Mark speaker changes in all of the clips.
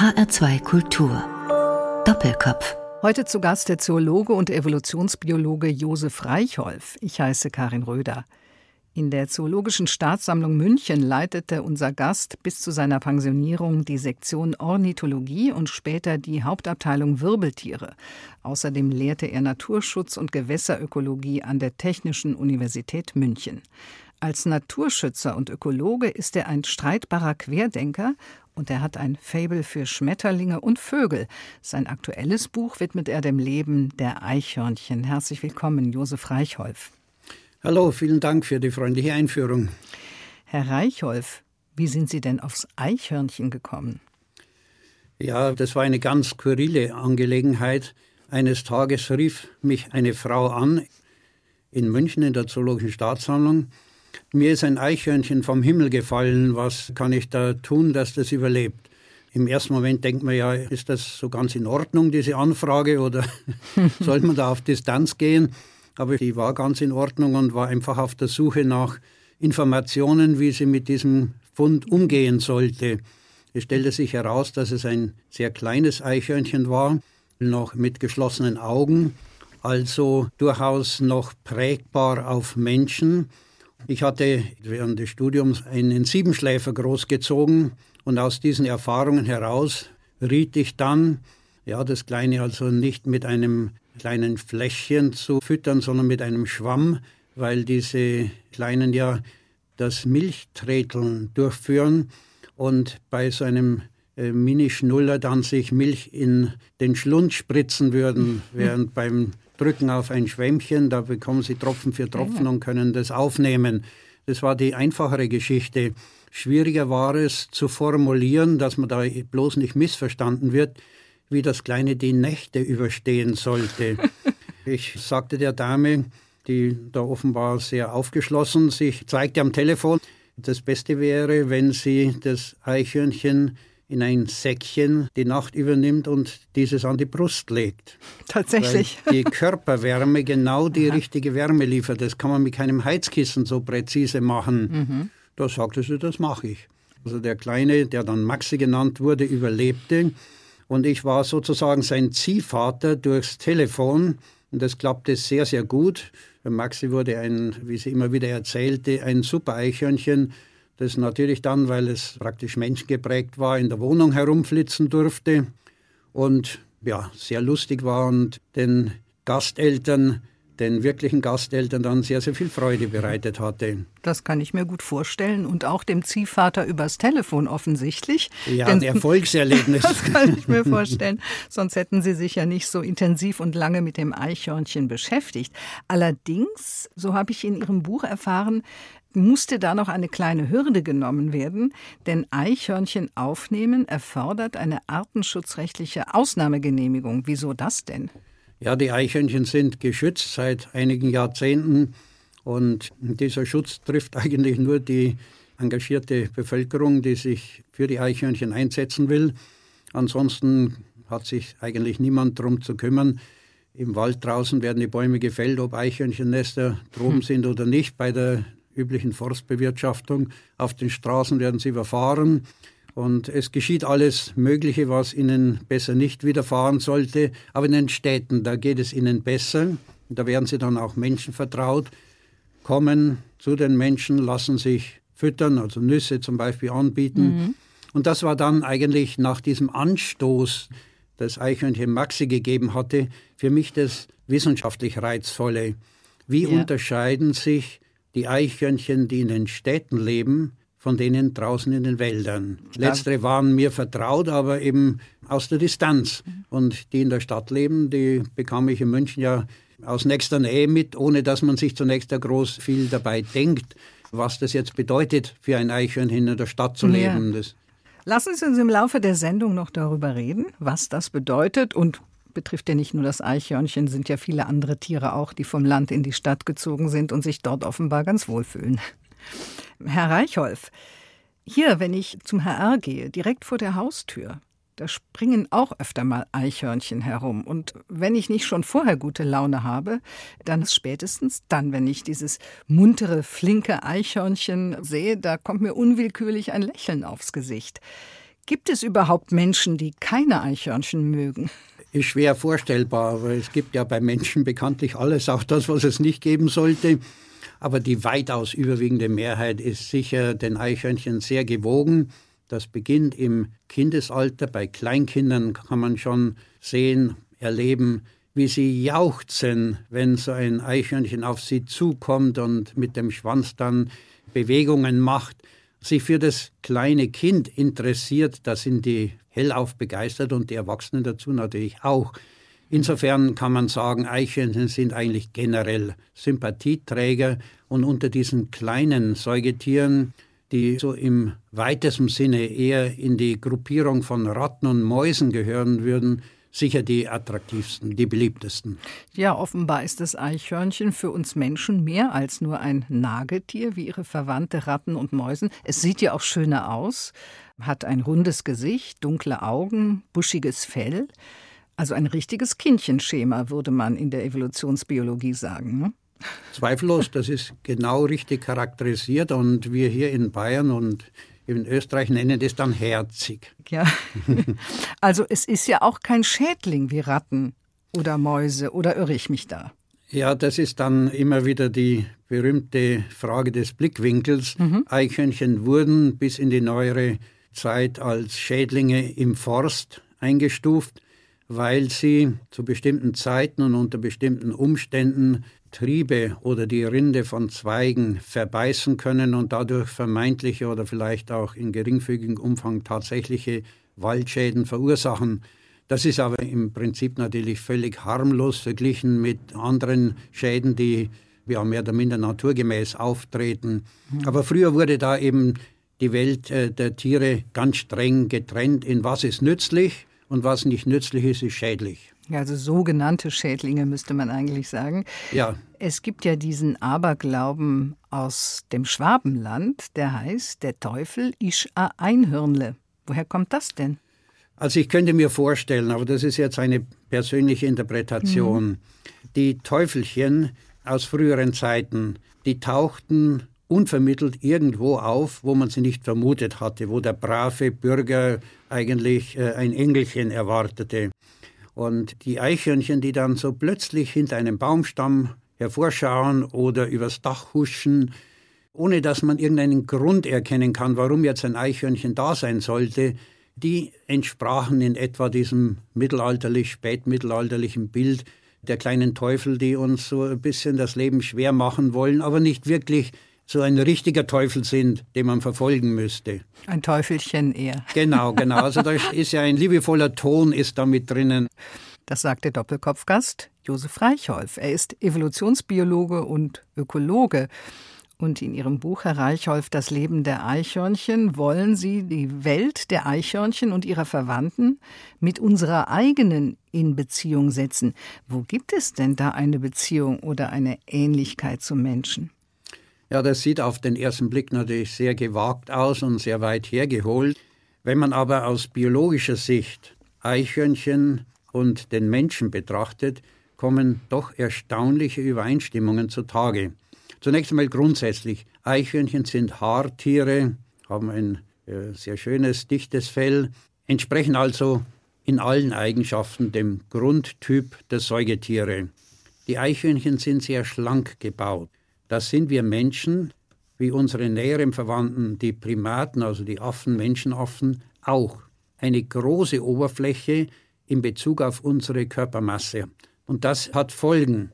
Speaker 1: HR2 Kultur. Doppelkopf.
Speaker 2: Heute zu Gast der Zoologe und Evolutionsbiologe Josef Reichholf. Ich heiße Karin Röder. In der Zoologischen Staatssammlung München leitete unser Gast bis zu seiner Pensionierung die Sektion Ornithologie und später die Hauptabteilung Wirbeltiere. Außerdem lehrte er Naturschutz und Gewässerökologie an der Technischen Universität München. Als Naturschützer und Ökologe ist er ein streitbarer Querdenker und er hat ein Fabel für Schmetterlinge und Vögel. Sein aktuelles Buch widmet er dem Leben der Eichhörnchen. Herzlich willkommen, Josef Reichholf.
Speaker 3: Hallo, vielen Dank für die freundliche Einführung.
Speaker 2: Herr Reichholf, wie sind Sie denn aufs Eichhörnchen gekommen?
Speaker 3: Ja, das war eine ganz skurrile Angelegenheit. Eines Tages rief mich eine Frau an in München in der Zoologischen Staatssammlung mir ist ein Eichhörnchen vom Himmel gefallen, was kann ich da tun, dass das überlebt? Im ersten Moment denkt man ja, ist das so ganz in Ordnung, diese Anfrage, oder sollte man da auf Distanz gehen? Aber die war ganz in Ordnung und war einfach auf der Suche nach Informationen, wie sie mit diesem Fund umgehen sollte. Es stellte sich heraus, dass es ein sehr kleines Eichhörnchen war, noch mit geschlossenen Augen, also durchaus noch prägbar auf Menschen. Ich hatte während des Studiums einen Siebenschläfer großgezogen und aus diesen Erfahrungen heraus riet ich dann, ja, das Kleine also nicht mit einem kleinen Fläschchen zu füttern, sondern mit einem Schwamm, weil diese Kleinen ja das Milchtreteln durchführen und bei so einem äh, Mini-Schnuller dann sich Milch in den Schlund spritzen würden, während beim drücken auf ein Schwämmchen, da bekommen sie Tropfen für Tropfen und können das aufnehmen. Das war die einfachere Geschichte. Schwieriger war es zu formulieren, dass man da bloß nicht missverstanden wird, wie das Kleine die Nächte überstehen sollte. ich sagte der Dame, die da offenbar sehr aufgeschlossen sich zeigte am Telefon, das Beste wäre, wenn sie das Eichhörnchen in ein Säckchen die Nacht übernimmt und dieses an die Brust legt.
Speaker 2: Tatsächlich.
Speaker 3: Weil die Körperwärme genau die Aha. richtige Wärme liefert. Das kann man mit keinem Heizkissen so präzise machen. Mhm. Da sagte sie, das mache ich. Also der Kleine, der dann Maxi genannt wurde, überlebte. Und ich war sozusagen sein Ziehvater durchs Telefon. Und das klappte sehr, sehr gut. Maxi wurde ein, wie sie immer wieder erzählte, ein super Eichhörnchen das natürlich dann, weil es praktisch menschengeprägt war, in der Wohnung herumflitzen durfte und ja, sehr lustig war und den Gasteltern, den wirklichen Gasteltern dann sehr, sehr viel Freude bereitet hatte.
Speaker 2: Das kann ich mir gut vorstellen und auch dem Ziehvater übers Telefon offensichtlich.
Speaker 3: Ja, ein Erfolgserlebnis.
Speaker 2: das kann ich mir vorstellen. Sonst hätten Sie sich ja nicht so intensiv und lange mit dem Eichhörnchen beschäftigt. Allerdings, so habe ich in Ihrem Buch erfahren, musste da noch eine kleine Hürde genommen werden, denn Eichhörnchen aufnehmen erfordert eine artenschutzrechtliche Ausnahmegenehmigung. Wieso das denn?
Speaker 3: Ja, die Eichhörnchen sind geschützt seit einigen Jahrzehnten und dieser Schutz trifft eigentlich nur die engagierte Bevölkerung, die sich für die Eichhörnchen einsetzen will. Ansonsten hat sich eigentlich niemand darum zu kümmern. Im Wald draußen werden die Bäume gefällt, ob Eichhörnchennester droben hm. sind oder nicht. Bei der üblichen Forstbewirtschaftung. Auf den Straßen werden sie überfahren. Und es geschieht alles Mögliche, was ihnen besser nicht widerfahren sollte. Aber in den Städten, da geht es ihnen besser. Da werden sie dann auch Menschen vertraut, kommen zu den Menschen, lassen sich füttern, also Nüsse zum Beispiel anbieten. Mhm. Und das war dann eigentlich nach diesem Anstoß, das Eichhörnchen Maxi gegeben hatte, für mich das wissenschaftlich Reizvolle. Wie ja. unterscheiden sich die Eichhörnchen, die in den Städten leben, von denen draußen in den Wäldern. Letztere waren mir vertraut, aber eben aus der Distanz. Und die in der Stadt leben, die bekam ich in München ja aus nächster Nähe mit, ohne dass man sich zunächst da groß viel dabei denkt, was das jetzt bedeutet, für ein Eichhörnchen in der Stadt zu leben. Ja.
Speaker 2: Lassen Sie uns im Laufe der Sendung noch darüber reden, was das bedeutet und betrifft ja nicht nur das Eichhörnchen, sind ja viele andere Tiere auch, die vom Land in die Stadt gezogen sind und sich dort offenbar ganz wohlfühlen. Herr Reichholf, hier, wenn ich zum HR gehe, direkt vor der Haustür, da springen auch öfter mal Eichhörnchen herum. Und wenn ich nicht schon vorher gute Laune habe, dann ist spätestens dann, wenn ich dieses muntere, flinke Eichhörnchen sehe, da kommt mir unwillkürlich ein Lächeln aufs Gesicht. Gibt es überhaupt Menschen, die keine Eichhörnchen mögen?
Speaker 3: Ist schwer vorstellbar, aber es gibt ja bei Menschen bekanntlich alles, auch das, was es nicht geben sollte. Aber die weitaus überwiegende Mehrheit ist sicher den Eichhörnchen sehr gewogen. Das beginnt im Kindesalter. Bei Kleinkindern kann man schon sehen, erleben, wie sie jauchzen, wenn so ein Eichhörnchen auf sie zukommt und mit dem Schwanz dann Bewegungen macht. Sich für das kleine Kind interessiert, da sind die hellauf begeistert und die Erwachsenen dazu natürlich auch. Insofern kann man sagen, Eichhörnchen sind eigentlich generell Sympathieträger und unter diesen kleinen Säugetieren, die so im weitesten Sinne eher in die Gruppierung von Ratten und Mäusen gehören würden, sicher die attraktivsten, die beliebtesten.
Speaker 2: Ja, offenbar ist das Eichhörnchen für uns Menschen mehr als nur ein Nagetier wie ihre Verwandte Ratten und Mäusen. Es sieht ja auch schöner aus, hat ein rundes Gesicht, dunkle Augen, buschiges Fell. Also ein richtiges Kindchenschema, würde man in der Evolutionsbiologie sagen. Ne?
Speaker 3: Zweifellos, das ist genau richtig charakterisiert und wir hier in Bayern und in Österreich nennen das dann herzig.
Speaker 2: Ja, also es ist ja auch kein Schädling wie Ratten oder Mäuse, oder irre ich mich da?
Speaker 3: Ja, das ist dann immer wieder die berühmte Frage des Blickwinkels. Mhm. Eichhörnchen wurden bis in die neuere Zeit als Schädlinge im Forst eingestuft weil sie zu bestimmten Zeiten und unter bestimmten Umständen Triebe oder die Rinde von Zweigen verbeißen können und dadurch vermeintliche oder vielleicht auch in geringfügigem Umfang tatsächliche Waldschäden verursachen. Das ist aber im Prinzip natürlich völlig harmlos verglichen mit anderen Schäden, die ja mehr oder minder naturgemäß auftreten. Mhm. Aber früher wurde da eben die Welt äh, der Tiere ganz streng getrennt in was ist nützlich und was nicht nützlich ist, ist schädlich.
Speaker 2: Also sogenannte Schädlinge müsste man eigentlich sagen.
Speaker 3: Ja.
Speaker 2: Es gibt ja diesen Aberglauben aus dem Schwabenland, der heißt, der Teufel isch a Einhörnle. Woher kommt das denn?
Speaker 3: Also ich könnte mir vorstellen, aber das ist jetzt eine persönliche Interpretation. Mhm. Die Teufelchen aus früheren Zeiten, die tauchten unvermittelt irgendwo auf, wo man sie nicht vermutet hatte, wo der brave Bürger eigentlich äh, ein Engelchen erwartete. Und die Eichhörnchen, die dann so plötzlich hinter einem Baumstamm hervorschauen oder übers Dach huschen, ohne dass man irgendeinen Grund erkennen kann, warum jetzt ein Eichhörnchen da sein sollte, die entsprachen in etwa diesem mittelalterlich, spätmittelalterlichen Bild der kleinen Teufel, die uns so ein bisschen das Leben schwer machen wollen, aber nicht wirklich so ein richtiger Teufel sind, den man verfolgen müsste.
Speaker 2: Ein Teufelchen eher.
Speaker 3: Genau, genau. Also da ist ja ein liebevoller Ton ist da mit drinnen.
Speaker 2: Das sagt der Doppelkopfgast Josef Reichholf. Er ist Evolutionsbiologe und Ökologe. Und in Ihrem Buch, Herr Reichholf, Das Leben der Eichhörnchen, wollen Sie die Welt der Eichhörnchen und ihrer Verwandten mit unserer eigenen in Beziehung setzen. Wo gibt es denn da eine Beziehung oder eine Ähnlichkeit zum Menschen?
Speaker 3: Ja, das sieht auf den ersten Blick natürlich sehr gewagt aus und sehr weit hergeholt. Wenn man aber aus biologischer Sicht Eichhörnchen und den Menschen betrachtet, kommen doch erstaunliche Übereinstimmungen zutage. Zunächst einmal grundsätzlich, Eichhörnchen sind Haartiere, haben ein äh, sehr schönes, dichtes Fell, entsprechen also in allen Eigenschaften dem Grundtyp der Säugetiere. Die Eichhörnchen sind sehr schlank gebaut. Das sind wir Menschen, wie unsere näheren Verwandten, die Primaten, also die Affen, Menschenaffen, auch. Eine große Oberfläche in Bezug auf unsere Körpermasse. Und das hat Folgen.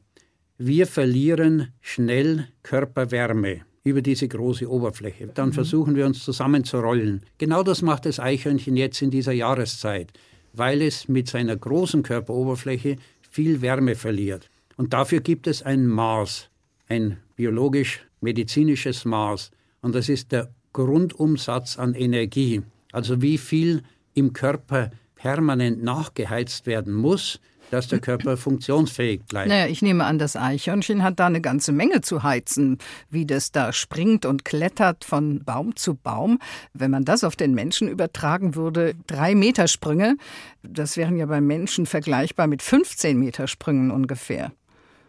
Speaker 3: Wir verlieren schnell Körperwärme über diese große Oberfläche. Dann mhm. versuchen wir uns zusammenzurollen. Genau das macht das Eichhörnchen jetzt in dieser Jahreszeit, weil es mit seiner großen Körperoberfläche viel Wärme verliert. Und dafür gibt es ein Maß ein biologisch-medizinisches Maß. Und das ist der Grundumsatz an Energie. Also wie viel im Körper permanent nachgeheizt werden muss, dass der Körper funktionsfähig bleibt.
Speaker 2: Naja, ich nehme an, das Eichhörnchen hat da eine ganze Menge zu heizen, wie das da springt und klettert von Baum zu Baum. Wenn man das auf den Menschen übertragen würde, drei Meter Sprünge, das wären ja beim Menschen vergleichbar mit 15 Meter Sprüngen ungefähr.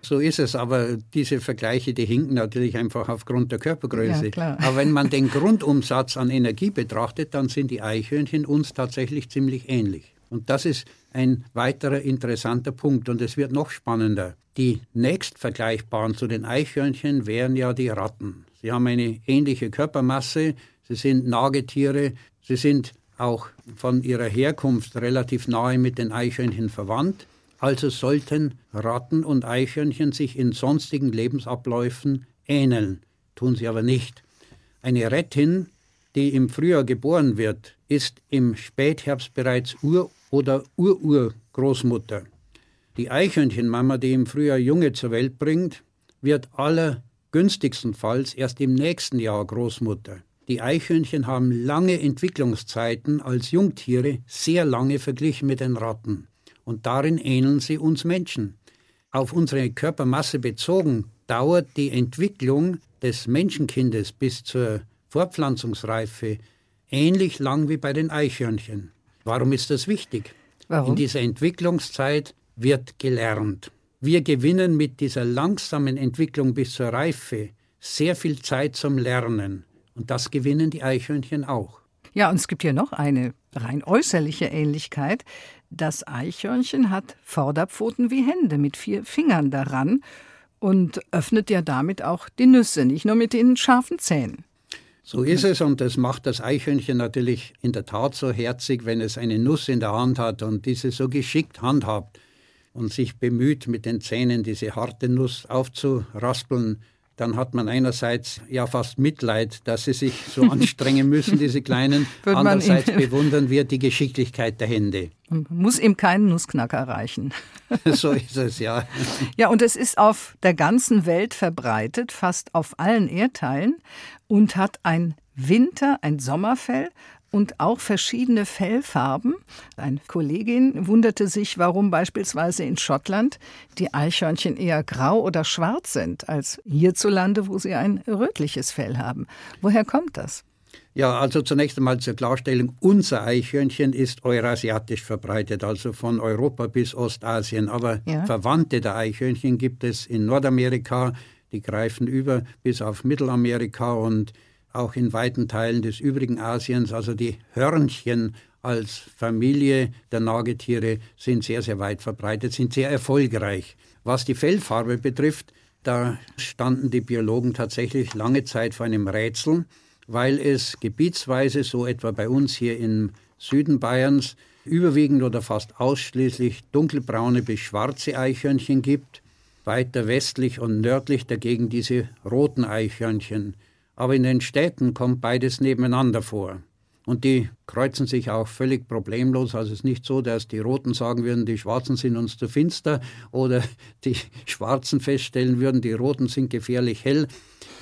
Speaker 3: So ist es, aber diese Vergleiche, die hinken natürlich einfach aufgrund der Körpergröße. Ja, aber wenn man den Grundumsatz an Energie betrachtet, dann sind die Eichhörnchen uns tatsächlich ziemlich ähnlich. Und das ist ein weiterer interessanter Punkt. Und es wird noch spannender. Die nächstvergleichbaren zu den Eichhörnchen wären ja die Ratten. Sie haben eine ähnliche Körpermasse, sie sind Nagetiere, sie sind auch von ihrer Herkunft relativ nahe mit den Eichhörnchen verwandt. Also sollten Ratten und Eichhörnchen sich in sonstigen Lebensabläufen ähneln, tun sie aber nicht. Eine Rettin, die im Frühjahr geboren wird, ist im Spätherbst bereits Ur- oder Ururgroßmutter. Die Eichhörnchenmama, die im Frühjahr Junge zur Welt bringt, wird allergünstigstenfalls erst im nächsten Jahr Großmutter. Die Eichhörnchen haben lange Entwicklungszeiten als Jungtiere, sehr lange verglichen mit den Ratten und darin ähneln sie uns Menschen. Auf unsere Körpermasse bezogen dauert die Entwicklung des Menschenkindes bis zur Fortpflanzungsreife ähnlich lang wie bei den Eichhörnchen. Warum ist das wichtig? Warum? In dieser Entwicklungszeit wird gelernt. Wir gewinnen mit dieser langsamen Entwicklung bis zur Reife sehr viel Zeit zum Lernen. Und das gewinnen die Eichhörnchen auch.
Speaker 2: Ja, und es gibt hier noch eine rein äußerliche Ähnlichkeit. Das Eichhörnchen hat Vorderpfoten wie Hände mit vier Fingern daran und öffnet ja damit auch die Nüsse, nicht nur mit den scharfen Zähnen.
Speaker 3: So ist es und das macht das Eichhörnchen natürlich in der Tat so herzig, wenn es eine Nuss in der Hand hat und diese so geschickt handhabt und sich bemüht, mit den Zähnen diese harte Nuss aufzuraspeln dann hat man einerseits ja fast Mitleid, dass sie sich so anstrengen müssen, diese Kleinen. Andererseits bewundern wir die Geschicklichkeit der Hände.
Speaker 2: Man muss ihm keinen Nussknacker reichen.
Speaker 3: so ist es, ja.
Speaker 2: Ja, und es ist auf der ganzen Welt verbreitet, fast auf allen Erdteilen und hat ein Winter-, ein Sommerfell und auch verschiedene Fellfarben. Eine Kollegin wunderte sich, warum beispielsweise in Schottland die Eichhörnchen eher grau oder schwarz sind als hierzulande, wo sie ein rötliches Fell haben. Woher kommt das?
Speaker 3: Ja, also zunächst einmal zur Klarstellung, unser Eichhörnchen ist eurasiatisch verbreitet, also von Europa bis Ostasien. Aber ja. Verwandte der Eichhörnchen gibt es in Nordamerika, die greifen über bis auf Mittelamerika und auch in weiten Teilen des übrigen Asiens. Also die Hörnchen als Familie der Nagetiere sind sehr, sehr weit verbreitet, sind sehr erfolgreich. Was die Fellfarbe betrifft, da standen die Biologen tatsächlich lange Zeit vor einem Rätsel, weil es gebietsweise, so etwa bei uns hier im Süden Bayerns, überwiegend oder fast ausschließlich dunkelbraune bis schwarze Eichhörnchen gibt, weiter westlich und nördlich dagegen diese roten Eichhörnchen. Aber in den Städten kommt beides nebeneinander vor. Und die kreuzen sich auch völlig problemlos. Also es ist nicht so, dass die Roten sagen würden, die Schwarzen sind uns zu finster oder die Schwarzen feststellen würden, die Roten sind gefährlich hell.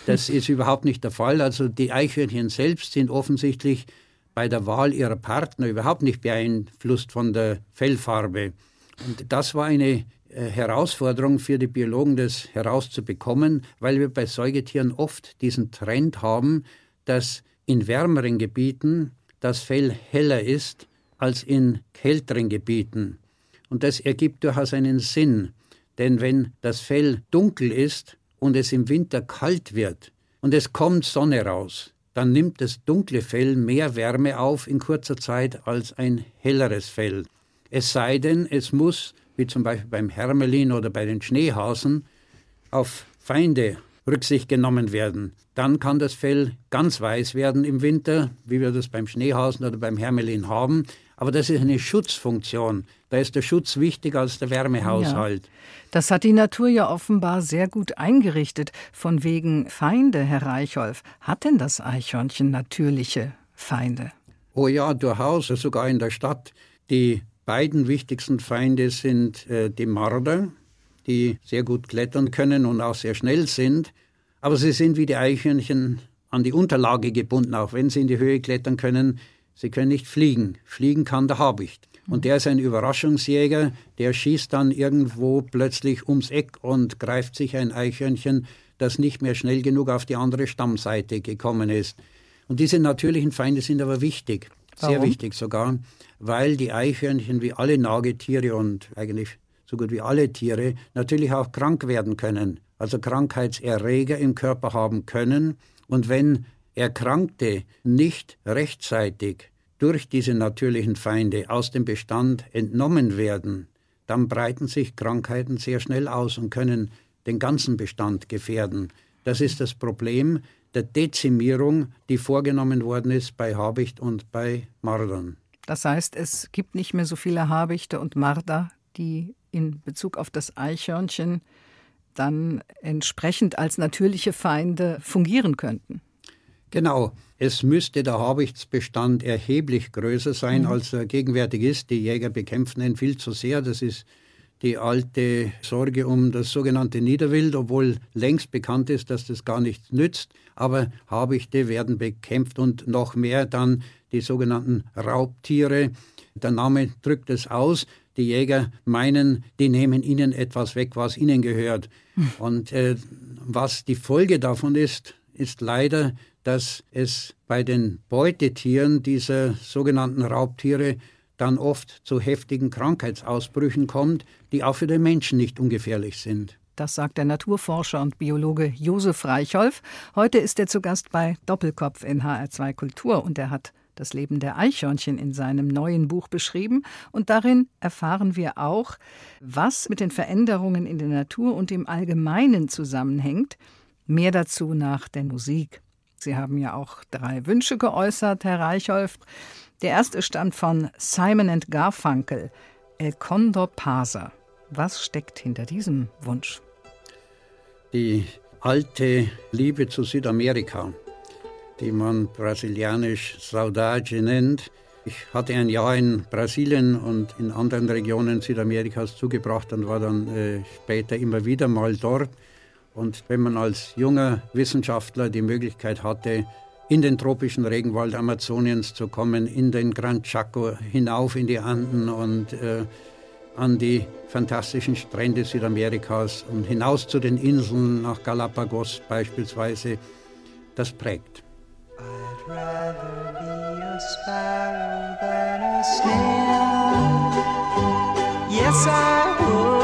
Speaker 3: Das ist überhaupt nicht der Fall. Also die Eichhörnchen selbst sind offensichtlich bei der Wahl ihrer Partner überhaupt nicht beeinflusst von der Fellfarbe. Und das war eine Herausforderung für die Biologen, das herauszubekommen, weil wir bei Säugetieren oft diesen Trend haben, dass in wärmeren Gebieten das Fell heller ist als in kälteren Gebieten. Und das ergibt durchaus einen Sinn, denn wenn das Fell dunkel ist und es im Winter kalt wird und es kommt Sonne raus, dann nimmt das dunkle Fell mehr Wärme auf in kurzer Zeit als ein helleres Fell. Es sei denn, es muss wie zum Beispiel beim Hermelin oder bei den Schneehasen, auf Feinde Rücksicht genommen werden. Dann kann das Fell ganz weiß werden im Winter, wie wir das beim Schneehasen oder beim Hermelin haben. Aber das ist eine Schutzfunktion. Da ist der Schutz wichtiger als der Wärmehaushalt. Ja.
Speaker 2: Das hat die Natur ja offenbar sehr gut eingerichtet. Von wegen Feinde, Herr Reichholf. Hat denn das Eichhörnchen natürliche Feinde?
Speaker 3: Oh ja, durchaus, sogar in der Stadt. Die beiden wichtigsten Feinde sind äh, die Marder, die sehr gut klettern können und auch sehr schnell sind. Aber sie sind wie die Eichhörnchen an die Unterlage gebunden, auch wenn sie in die Höhe klettern können. Sie können nicht fliegen. Fliegen kann der Habicht. Und der ist ein Überraschungsjäger, der schießt dann irgendwo plötzlich ums Eck und greift sich ein Eichhörnchen, das nicht mehr schnell genug auf die andere Stammseite gekommen ist. Und diese natürlichen Feinde sind aber wichtig, sehr Warum? wichtig sogar weil die Eichhörnchen wie alle Nagetiere und eigentlich so gut wie alle Tiere, natürlich auch krank werden können, also Krankheitserreger im Körper haben können. Und wenn Erkrankte nicht rechtzeitig durch diese natürlichen Feinde aus dem Bestand entnommen werden, dann breiten sich Krankheiten sehr schnell aus und können den ganzen Bestand gefährden. Das ist das Problem der Dezimierung, die vorgenommen worden ist bei Habicht und bei Mardern.
Speaker 2: Das heißt, es gibt nicht mehr so viele Habichte und Marder, die in Bezug auf das Eichhörnchen dann entsprechend als natürliche Feinde fungieren könnten.
Speaker 3: Genau. Es müsste der Habichtsbestand erheblich größer sein, mhm. als er gegenwärtig ist. Die Jäger bekämpfen ihn viel zu sehr. Das ist die alte Sorge um das sogenannte Niederwild, obwohl längst bekannt ist, dass das gar nichts nützt. Aber Habichte werden bekämpft und noch mehr dann die sogenannten Raubtiere. Der Name drückt es aus. Die Jäger meinen, die nehmen ihnen etwas weg, was ihnen gehört. Hm. Und äh, was die Folge davon ist, ist leider, dass es bei den Beutetieren dieser sogenannten Raubtiere dann oft zu heftigen Krankheitsausbrüchen kommt, die auch für den Menschen nicht ungefährlich sind.
Speaker 2: Das sagt der Naturforscher und Biologe Josef Reichholf. Heute ist er zu Gast bei Doppelkopf in HR2 Kultur und er hat das Leben der Eichhörnchen in seinem neuen Buch beschrieben. Und darin erfahren wir auch, was mit den Veränderungen in der Natur und im Allgemeinen zusammenhängt. Mehr dazu nach der Musik. Sie haben ja auch drei Wünsche geäußert, Herr Reichholf. Der erste stammt von Simon Garfunkel, El Condor Pasa. Was steckt hinter diesem Wunsch?
Speaker 3: Die alte Liebe zu Südamerika, die man brasilianisch Saudade nennt. Ich hatte ein Jahr in Brasilien und in anderen Regionen Südamerikas zugebracht und war dann äh, später immer wieder mal dort. Und wenn man als junger Wissenschaftler die Möglichkeit hatte, in den tropischen Regenwald Amazoniens zu kommen, in den Gran Chaco, hinauf in die Anden und äh, an die fantastischen Strände Südamerikas und hinaus zu den Inseln nach Galapagos beispielsweise, das prägt. I'd rather be a sparrow than a snail. Yes, I would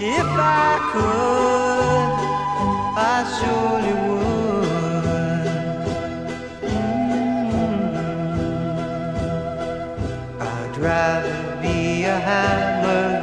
Speaker 3: if I could. I surely would. Rather be a hammer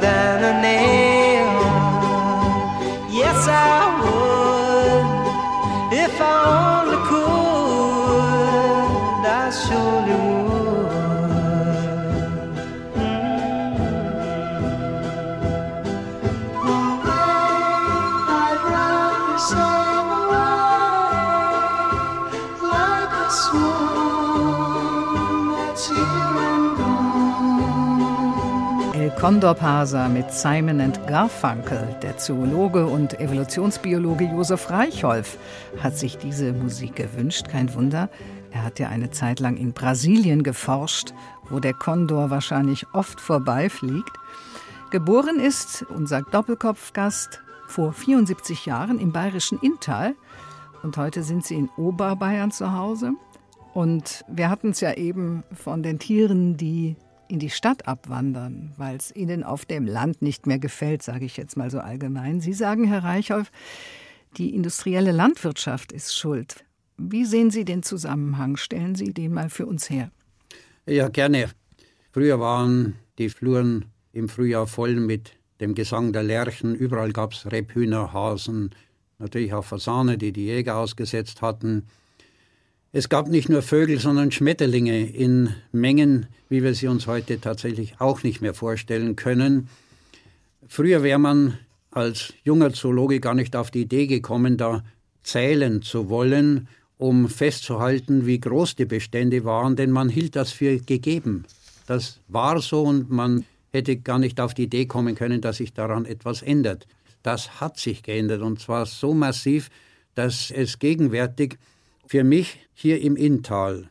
Speaker 2: Condorparser mit Simon and Garfunkel. Der Zoologe und Evolutionsbiologe Josef Reichholf hat sich diese Musik gewünscht. Kein Wunder, er hat ja eine Zeit lang in Brasilien geforscht, wo der Kondor wahrscheinlich oft vorbeifliegt. Geboren ist unser Doppelkopfgast vor 74 Jahren im bayerischen Inntal und heute sind sie in Oberbayern zu Hause. Und wir hatten es ja eben von den Tieren, die in die Stadt abwandern, weil es ihnen auf dem Land nicht mehr gefällt, sage ich jetzt mal so allgemein. Sie sagen, Herr Reichholf, die industrielle Landwirtschaft ist schuld. Wie sehen Sie den Zusammenhang? Stellen Sie den mal für uns her.
Speaker 3: Ja, gerne. Früher waren die Fluren im Frühjahr voll mit dem Gesang der Lerchen. Überall gab es Rebhühner, Hasen, natürlich auch Fasane, die die Jäger ausgesetzt hatten. Es gab nicht nur Vögel, sondern Schmetterlinge in Mengen, wie wir sie uns heute tatsächlich auch nicht mehr vorstellen können. Früher wäre man als junger Zoologe gar nicht auf die Idee gekommen, da zählen zu wollen, um festzuhalten, wie groß die Bestände waren, denn man hielt das für gegeben. Das war so und man hätte gar nicht auf die Idee kommen können, dass sich daran etwas ändert. Das hat sich geändert und zwar so massiv, dass es gegenwärtig für mich hier im Inntal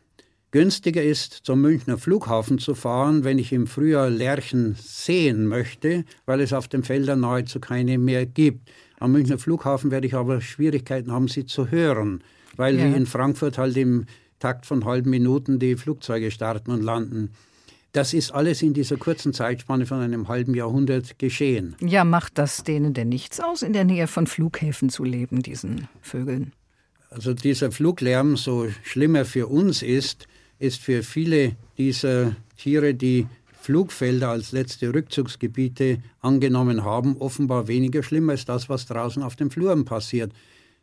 Speaker 3: günstiger ist, zum Münchner Flughafen zu fahren, wenn ich im Frühjahr Lerchen sehen möchte, weil es auf den Feldern nahezu keine mehr gibt. Am Münchner Flughafen werde ich aber Schwierigkeiten haben, sie zu hören, weil ja. wie in Frankfurt halt im Takt von halben Minuten die Flugzeuge starten und landen. Das ist alles in dieser kurzen Zeitspanne von einem halben Jahrhundert geschehen.
Speaker 2: Ja, macht das denen denn nichts aus, in der Nähe von Flughäfen zu leben, diesen Vögeln?
Speaker 3: Also dieser Fluglärm, so schlimmer für uns ist, ist für viele dieser Tiere, die Flugfelder als letzte Rückzugsgebiete angenommen haben, offenbar weniger schlimm als das, was draußen auf den Fluren passiert.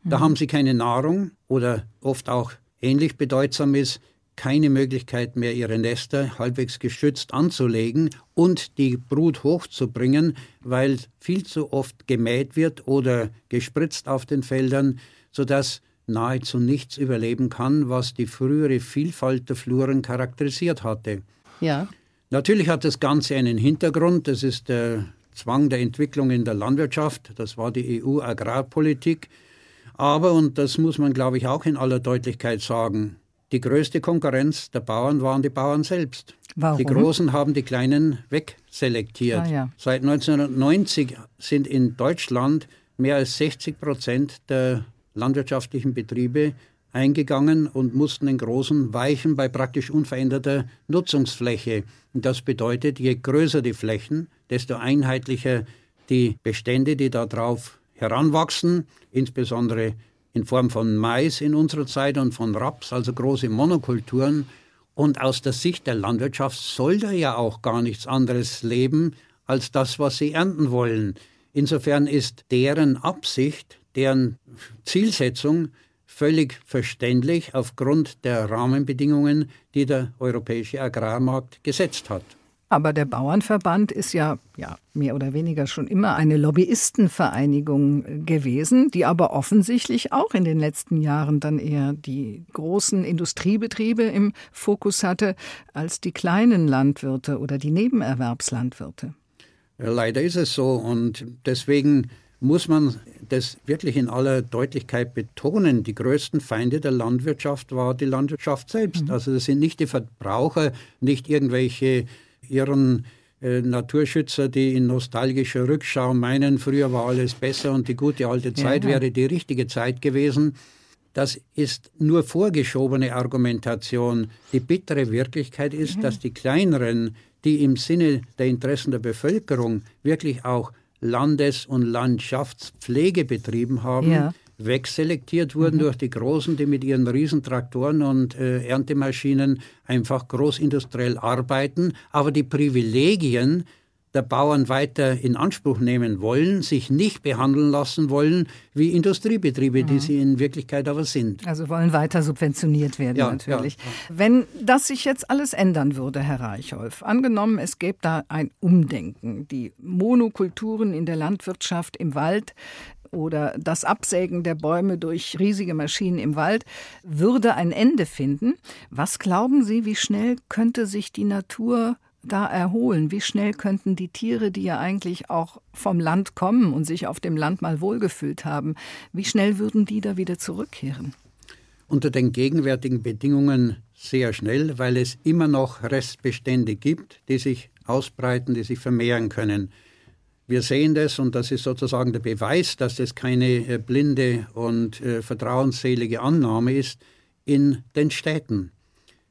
Speaker 3: Da mhm. haben sie keine Nahrung oder oft auch ähnlich bedeutsam ist, keine Möglichkeit mehr, ihre Nester halbwegs geschützt anzulegen und die Brut hochzubringen, weil viel zu oft gemäht wird oder gespritzt auf den Feldern, sodass nahezu nichts überleben kann, was die frühere Vielfalt der Fluren charakterisiert hatte.
Speaker 2: Ja.
Speaker 3: Natürlich hat das Ganze einen Hintergrund, das ist der Zwang der Entwicklung in der Landwirtschaft, das war die EU-Agrarpolitik. Aber, und das muss man, glaube ich, auch in aller Deutlichkeit sagen, die größte Konkurrenz der Bauern waren die Bauern selbst.
Speaker 2: Warum?
Speaker 3: Die Großen haben die Kleinen wegselektiert. Ah, ja. Seit 1990 sind in Deutschland mehr als 60 Prozent der landwirtschaftlichen Betriebe eingegangen und mussten den Großen weichen bei praktisch unveränderter Nutzungsfläche. Das bedeutet, je größer die Flächen, desto einheitlicher die Bestände, die darauf heranwachsen, insbesondere in Form von Mais in unserer Zeit und von Raps, also große Monokulturen. Und aus der Sicht der Landwirtschaft soll da ja auch gar nichts anderes leben als das, was sie ernten wollen. Insofern ist deren Absicht, deren Zielsetzung völlig verständlich aufgrund der Rahmenbedingungen, die der europäische Agrarmarkt gesetzt hat.
Speaker 2: Aber der Bauernverband ist ja, ja mehr oder weniger schon immer eine Lobbyistenvereinigung gewesen, die aber offensichtlich auch in den letzten Jahren dann eher die großen Industriebetriebe im Fokus hatte als die kleinen Landwirte oder die Nebenerwerbslandwirte.
Speaker 3: Leider ist es so und deswegen muss man das wirklich in aller Deutlichkeit betonen. Die größten Feinde der Landwirtschaft war die Landwirtschaft selbst. Mhm. Also das sind nicht die Verbraucher, nicht irgendwelche ihren äh, Naturschützer, die in nostalgischer Rückschau meinen, früher war alles besser und die gute alte Zeit ja. wäre die richtige Zeit gewesen. Das ist nur vorgeschobene Argumentation. Die bittere Wirklichkeit ist, ja. dass die kleineren, die im Sinne der Interessen der Bevölkerung wirklich auch Landes- und Landschaftspflege betrieben haben, ja wegselektiert wurden mhm. durch die Großen, die mit ihren Riesentraktoren und äh, Erntemaschinen einfach großindustriell arbeiten, aber die Privilegien der Bauern weiter in Anspruch nehmen wollen, sich nicht behandeln lassen wollen wie Industriebetriebe, mhm. die sie in Wirklichkeit aber sind.
Speaker 2: Also wollen weiter subventioniert werden ja, natürlich. Ja. Wenn das sich jetzt alles ändern würde, Herr Reichholf, angenommen, es gäbe da ein Umdenken, die Monokulturen in der Landwirtschaft im Wald oder das Absägen der Bäume durch riesige Maschinen im Wald würde ein Ende finden. Was glauben Sie, wie schnell könnte sich die Natur da erholen? Wie schnell könnten die Tiere, die ja eigentlich auch vom Land kommen und sich auf dem Land mal wohlgefühlt haben, wie schnell würden die da wieder zurückkehren?
Speaker 3: Unter den gegenwärtigen Bedingungen sehr schnell, weil es immer noch Restbestände gibt, die sich ausbreiten, die sich vermehren können. Wir sehen das und das ist sozusagen der Beweis, dass das keine äh, blinde und äh, vertrauensselige Annahme ist in den Städten.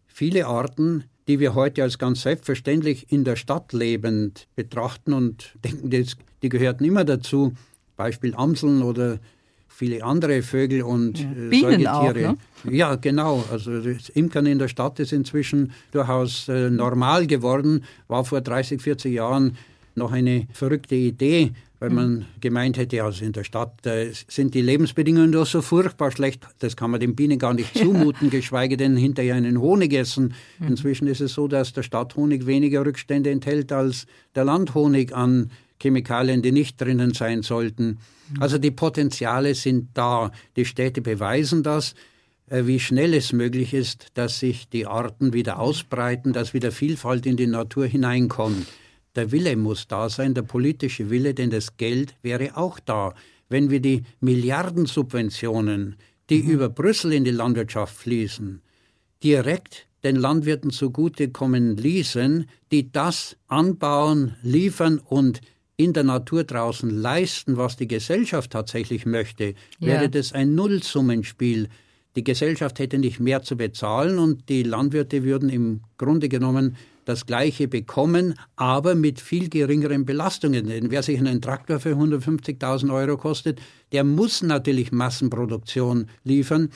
Speaker 3: Viele Arten, die wir heute als ganz selbstverständlich in der Stadt lebend betrachten und denken, die gehörten immer dazu, Beispiel Amseln oder viele andere Vögel und ja.
Speaker 2: Äh, Bienen Säugetiere. Auch,
Speaker 3: ne? Ja, genau. Also das Imkern in der Stadt ist inzwischen durchaus äh, normal geworden, war vor 30, 40 Jahren noch eine verrückte Idee, weil man gemeint hätte, also in der Stadt äh, sind die Lebensbedingungen doch so furchtbar schlecht, das kann man den Bienen gar nicht zumuten, geschweige denn hinterher einen Honig essen. Mhm. Inzwischen ist es so, dass der Stadthonig weniger Rückstände enthält als der Landhonig an Chemikalien, die nicht drinnen sein sollten. Mhm. Also die Potenziale sind da. Die Städte beweisen das äh, wie schnell es möglich ist, dass sich die Arten wieder ausbreiten, dass wieder Vielfalt in die Natur hineinkommt. Der Wille muss da sein, der politische Wille, denn das Geld wäre auch da. Wenn wir die Milliardensubventionen, die mhm. über Brüssel in die Landwirtschaft fließen, direkt den Landwirten zugutekommen ließen, die das anbauen, liefern und in der Natur draußen leisten, was die Gesellschaft tatsächlich möchte, ja. wäre das ein Nullsummenspiel. Die Gesellschaft hätte nicht mehr zu bezahlen und die Landwirte würden im Grunde genommen das Gleiche bekommen, aber mit viel geringeren Belastungen. Denn wer sich einen Traktor für 150.000 Euro kostet, der muss natürlich Massenproduktion liefern.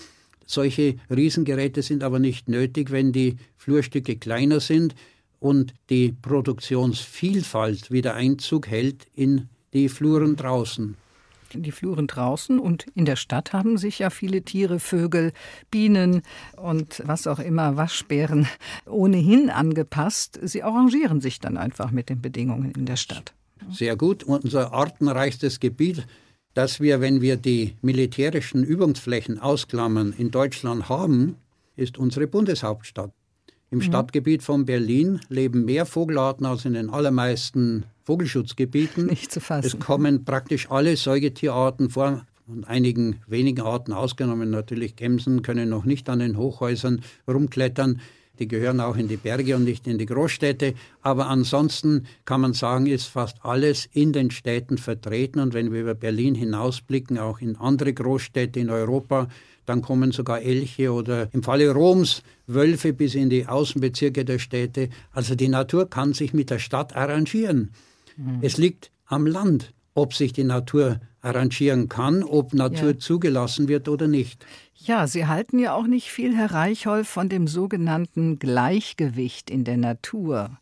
Speaker 3: Solche Riesengeräte sind aber nicht nötig, wenn die Flurstücke kleiner sind und die Produktionsvielfalt wieder Einzug hält in die Fluren draußen
Speaker 2: die Fluren draußen und in der Stadt haben sich ja viele Tiere, Vögel, Bienen und was auch immer, Waschbären ohnehin angepasst. Sie arrangieren sich dann einfach mit den Bedingungen in der Stadt.
Speaker 3: Sehr gut. Unser artenreichstes Gebiet, das wir, wenn wir die militärischen Übungsflächen ausklammern, in Deutschland haben, ist unsere Bundeshauptstadt. Im mhm. Stadtgebiet von Berlin leben mehr Vogelarten als in den allermeisten Vogelschutzgebieten.
Speaker 2: Nicht zu fassen.
Speaker 3: Es kommen praktisch alle Säugetierarten vor, und einigen wenigen Arten ausgenommen. Natürlich Gämsen können noch nicht an den Hochhäusern rumklettern. Die gehören auch in die Berge und nicht in die Großstädte. Aber ansonsten kann man sagen, ist fast alles in den Städten vertreten. Und wenn wir über Berlin hinausblicken, auch in andere Großstädte in Europa, dann kommen sogar Elche oder im Falle Roms Wölfe bis in die Außenbezirke der Städte. Also die Natur kann sich mit der Stadt arrangieren. Mhm. Es liegt am Land, ob sich die Natur arrangieren kann, ob Natur ja. zugelassen wird oder nicht.
Speaker 2: Ja, Sie halten ja auch nicht viel, Herr Reichholf, von dem sogenannten Gleichgewicht in der Natur,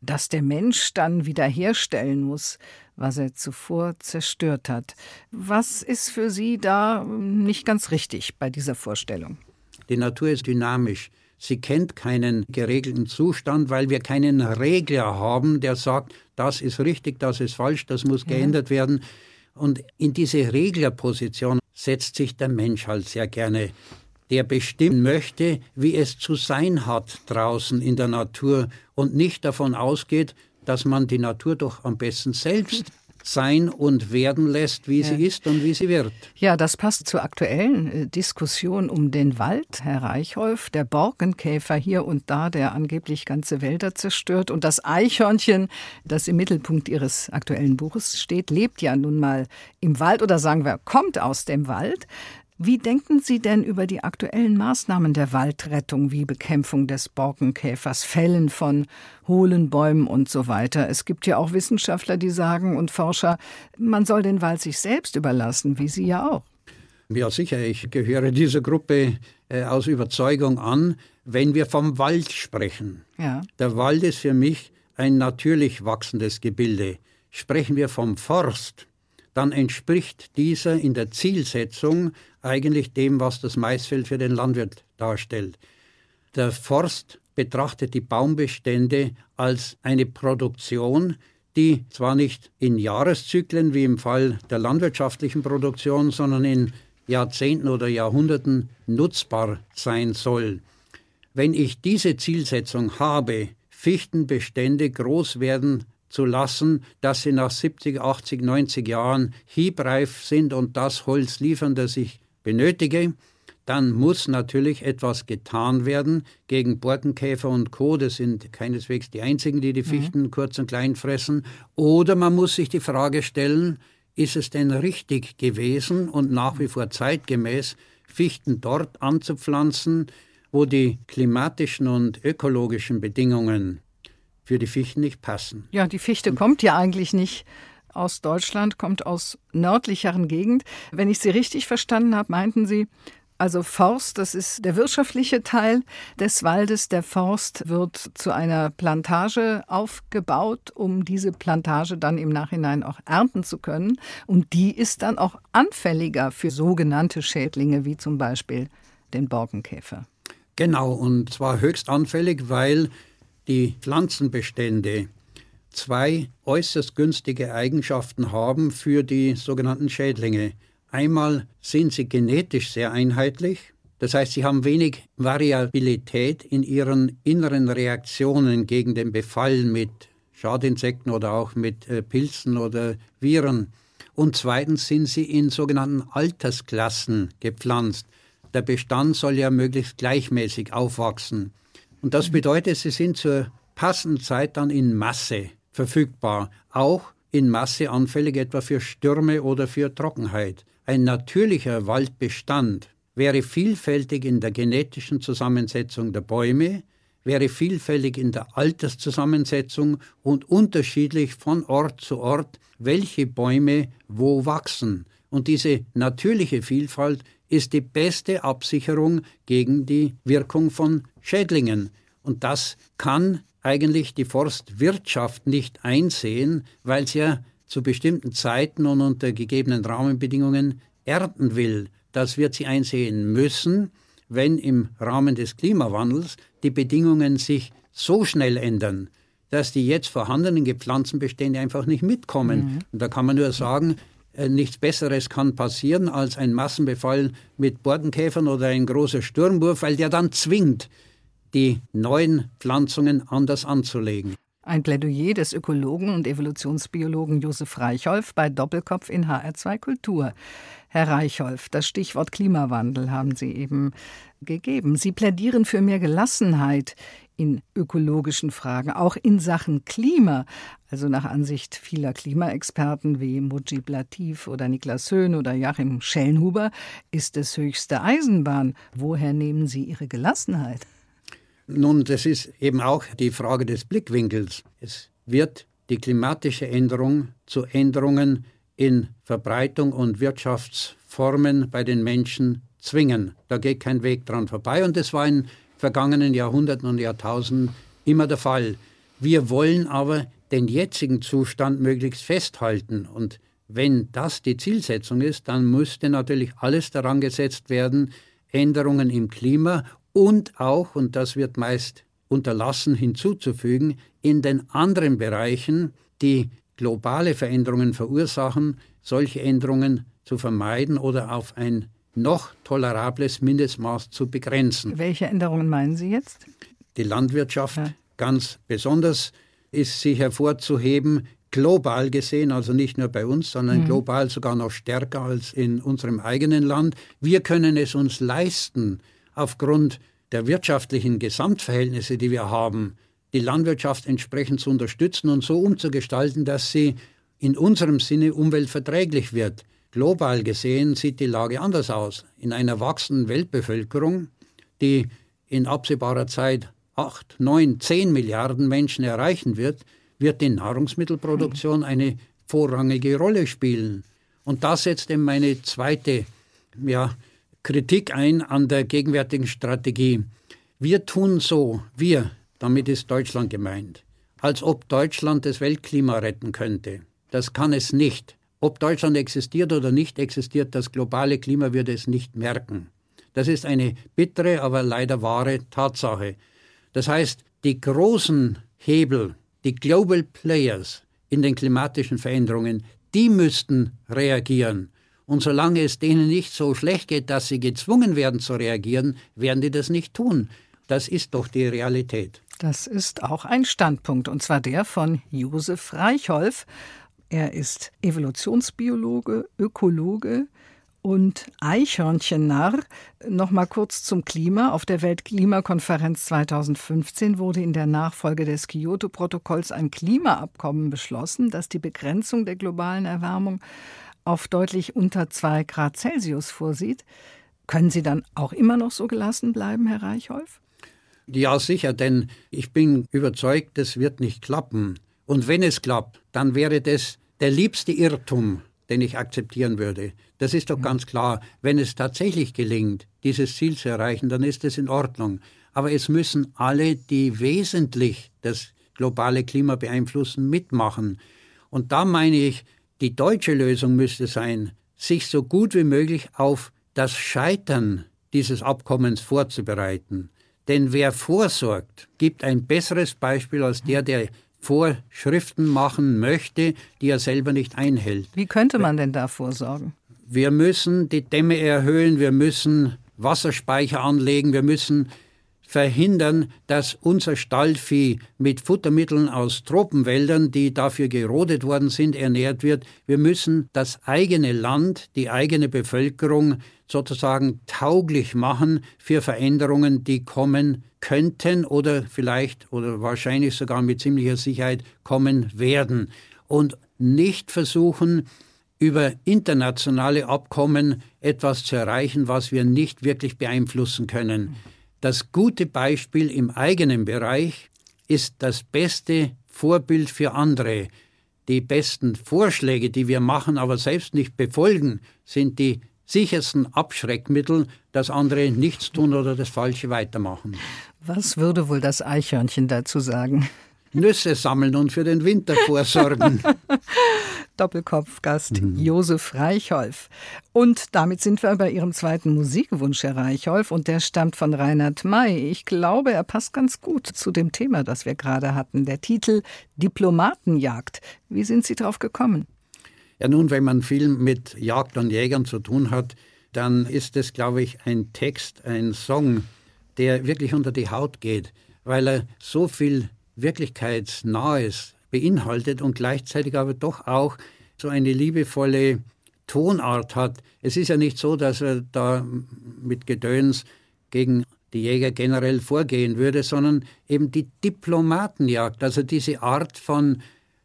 Speaker 2: das der Mensch dann wiederherstellen muss, was er zuvor zerstört hat. Was ist für Sie da nicht ganz richtig bei dieser Vorstellung?
Speaker 3: Die Natur ist dynamisch. Sie kennt keinen geregelten Zustand, weil wir keinen Regler haben, der sagt, das ist richtig, das ist falsch, das muss ja. geändert werden. Und in diese Reglerposition setzt sich der Mensch halt sehr gerne, der bestimmen möchte, wie es zu sein hat draußen in der Natur und nicht davon ausgeht, dass man die Natur doch am besten selbst sein und werden lässt, wie ja. sie ist und wie sie wird.
Speaker 2: Ja, das passt zur aktuellen äh, Diskussion um den Wald, Herr Reichholf. Der Borkenkäfer hier und da, der angeblich ganze Wälder zerstört. Und das Eichhörnchen, das im Mittelpunkt Ihres aktuellen Buches steht, lebt ja nun mal im Wald oder sagen wir, kommt aus dem Wald. Wie denken Sie denn über die aktuellen Maßnahmen der Waldrettung wie Bekämpfung des Borkenkäfers, Fällen von hohlen Bäumen und so weiter? Es gibt ja auch Wissenschaftler, die sagen und Forscher, man soll den Wald sich selbst überlassen, wie Sie ja auch.
Speaker 3: Ja, sicher. Ich gehöre dieser Gruppe äh, aus Überzeugung an, wenn wir vom Wald sprechen. Ja. Der Wald ist für mich ein natürlich wachsendes Gebilde. Sprechen wir vom Forst, dann entspricht dieser in der Zielsetzung eigentlich dem, was das Maisfeld für den Landwirt darstellt. Der Forst betrachtet die Baumbestände als eine Produktion, die zwar nicht in Jahreszyklen wie im Fall der landwirtschaftlichen Produktion, sondern in Jahrzehnten oder Jahrhunderten nutzbar sein soll. Wenn ich diese Zielsetzung habe, Fichtenbestände groß werden zu lassen, dass sie nach 70, 80, 90 Jahren hiebreif sind und das Holz liefern, das ich benötige, dann muss natürlich etwas getan werden gegen Borkenkäfer und Co. Das sind keineswegs die einzigen, die die mhm. Fichten mhm. kurz und klein fressen. Oder man muss sich die Frage stellen, ist es denn richtig gewesen und nach wie vor zeitgemäß, Fichten dort anzupflanzen, wo die klimatischen und ökologischen Bedingungen für die Fichten nicht passen.
Speaker 2: Ja, die Fichte kommt ja eigentlich nicht aus Deutschland, kommt aus nördlicheren Gegend. Wenn ich Sie richtig verstanden habe, meinten Sie, also Forst, das ist der wirtschaftliche Teil des Waldes. Der Forst wird zu einer Plantage aufgebaut, um diese Plantage dann im Nachhinein auch ernten zu können. Und die ist dann auch anfälliger für sogenannte Schädlinge wie zum Beispiel den Borkenkäfer.
Speaker 3: Genau, und zwar höchst anfällig, weil die Pflanzenbestände zwei äußerst günstige Eigenschaften haben für die sogenannten Schädlinge. Einmal sind sie genetisch sehr einheitlich, das heißt, sie haben wenig Variabilität in ihren inneren Reaktionen gegen den Befall mit Schadinsekten oder auch mit äh, Pilzen oder Viren. Und zweitens sind sie in sogenannten Altersklassen gepflanzt. Der Bestand soll ja möglichst gleichmäßig aufwachsen. Und das bedeutet, sie sind zur passenden Zeit dann in Masse verfügbar, auch in Masse anfällig etwa für Stürme oder für Trockenheit. Ein natürlicher Waldbestand wäre vielfältig in der genetischen Zusammensetzung der Bäume, wäre vielfältig in der Alterszusammensetzung und unterschiedlich von Ort zu Ort, welche Bäume wo wachsen. Und diese natürliche Vielfalt ist die beste Absicherung gegen die Wirkung von Schädlingen. Und das kann eigentlich die Forstwirtschaft nicht einsehen, weil sie ja zu bestimmten Zeiten und unter gegebenen Rahmenbedingungen ernten will. Das wird sie einsehen müssen, wenn im Rahmen des Klimawandels die Bedingungen sich so schnell ändern, dass die jetzt vorhandenen Gepflanzenbestände einfach nicht mitkommen. Mhm. Und da kann man nur sagen, nichts Besseres kann passieren als ein Massenbefall mit Borkenkäfern oder ein großer Sturmwurf, weil der dann zwingt, die neuen Pflanzungen anders anzulegen.
Speaker 2: Ein Plädoyer des Ökologen und Evolutionsbiologen Josef Reichholf bei Doppelkopf in HR2 Kultur. Herr Reichholf, das Stichwort Klimawandel haben Sie eben gegeben. Sie plädieren für mehr Gelassenheit in ökologischen Fragen, auch in Sachen Klima. Also nach Ansicht vieler Klimaexperten wie Mujib Latif oder Niklas Höhn oder Joachim Schellenhuber ist es höchste Eisenbahn. Woher nehmen Sie Ihre Gelassenheit?
Speaker 3: Nun, das ist eben auch die Frage des Blickwinkels. Es wird die klimatische Änderung zu Änderungen in Verbreitung und Wirtschaftsformen bei den Menschen zwingen. Da geht kein Weg dran vorbei und das war in vergangenen Jahrhunderten und Jahrtausenden immer der Fall. Wir wollen aber den jetzigen Zustand möglichst festhalten und wenn das die Zielsetzung ist, dann müsste natürlich alles daran gesetzt werden, Änderungen im Klima und auch, und das wird meist unterlassen hinzuzufügen, in den anderen Bereichen, die globale Veränderungen verursachen, solche Änderungen zu vermeiden oder auf ein noch tolerables Mindestmaß zu begrenzen.
Speaker 2: Welche Änderungen meinen Sie jetzt?
Speaker 3: Die Landwirtschaft ja. ganz besonders ist sie hervorzuheben, global gesehen, also nicht nur bei uns, sondern mhm. global sogar noch stärker als in unserem eigenen Land. Wir können es uns leisten, aufgrund der wirtschaftlichen Gesamtverhältnisse, die wir haben, die Landwirtschaft entsprechend zu unterstützen und so umzugestalten, dass sie in unserem Sinne umweltverträglich wird. Global gesehen sieht die Lage anders aus. In einer wachsenden Weltbevölkerung, die in absehbarer Zeit 8, 9, 10 Milliarden Menschen erreichen wird, wird die Nahrungsmittelproduktion eine vorrangige Rolle spielen. Und da setzt eben meine zweite ja, Kritik ein an der gegenwärtigen Strategie. Wir tun so, wir, damit ist Deutschland gemeint, als ob Deutschland das Weltklima retten könnte. Das kann es nicht. Ob Deutschland existiert oder nicht existiert, das globale Klima würde es nicht merken. Das ist eine bittere, aber leider wahre Tatsache. Das heißt, die großen Hebel, die Global Players in den klimatischen Veränderungen, die müssten reagieren. Und solange es denen nicht so schlecht geht, dass sie gezwungen werden zu reagieren, werden die das nicht tun. Das ist doch die Realität.
Speaker 2: Das ist auch ein Standpunkt, und zwar der von Josef Reichholf. Er ist Evolutionsbiologe, Ökologe und Eichhörnchennarr. Noch mal kurz zum Klima. Auf der Weltklimakonferenz 2015 wurde in der Nachfolge des Kyoto-Protokolls ein Klimaabkommen beschlossen, das die Begrenzung der globalen Erwärmung auf deutlich unter 2 Grad Celsius vorsieht, können Sie dann auch immer noch so gelassen bleiben, Herr Reichholf?
Speaker 3: Ja, sicher, denn ich bin überzeugt, das wird nicht klappen. Und wenn es klappt, dann wäre das der liebste Irrtum, den ich akzeptieren würde. Das ist doch ganz klar. Wenn es tatsächlich gelingt, dieses Ziel zu erreichen, dann ist es in Ordnung. Aber es müssen alle, die wesentlich das globale Klima beeinflussen, mitmachen. Und da meine ich, die deutsche Lösung müsste sein, sich so gut wie möglich auf das Scheitern dieses Abkommens vorzubereiten. Denn wer vorsorgt, gibt ein besseres Beispiel als der, der Vorschriften machen möchte, die er selber nicht einhält.
Speaker 2: Wie könnte man denn da vorsorgen?
Speaker 3: Wir müssen die Dämme erhöhen, wir müssen Wasserspeicher anlegen, wir müssen verhindern, dass unser Stallvieh mit Futtermitteln aus Tropenwäldern, die dafür gerodet worden sind, ernährt wird. Wir müssen das eigene Land, die eigene Bevölkerung sozusagen tauglich machen für Veränderungen, die kommen könnten oder vielleicht oder wahrscheinlich sogar mit ziemlicher Sicherheit kommen werden. Und nicht versuchen, über internationale Abkommen etwas zu erreichen, was wir nicht wirklich beeinflussen können. Das gute Beispiel im eigenen Bereich ist das beste Vorbild für andere. Die besten Vorschläge, die wir machen, aber selbst nicht befolgen, sind die sichersten Abschreckmittel, dass andere nichts tun oder das Falsche weitermachen.
Speaker 2: Was würde wohl das Eichhörnchen dazu sagen?
Speaker 3: Nüsse sammeln und für den Winter vorsorgen.
Speaker 2: Doppelkopfgast mhm. Josef Reichholf. Und damit sind wir bei Ihrem zweiten Musikwunsch, Herr Reichholf, und der stammt von Reinhard May. Ich glaube, er passt ganz gut zu dem Thema, das wir gerade hatten. Der Titel Diplomatenjagd. Wie sind Sie darauf gekommen?
Speaker 3: Ja, nun, wenn man viel mit Jagd und Jägern zu tun hat, dann ist es, glaube ich, ein Text, ein Song, der wirklich unter die Haut geht, weil er so viel Wirklichkeitsnahes beinhaltet und gleichzeitig aber doch auch so eine liebevolle Tonart hat. Es ist ja nicht so, dass er da mit Gedöns gegen die Jäger generell vorgehen würde, sondern eben die Diplomatenjagd, also diese Art von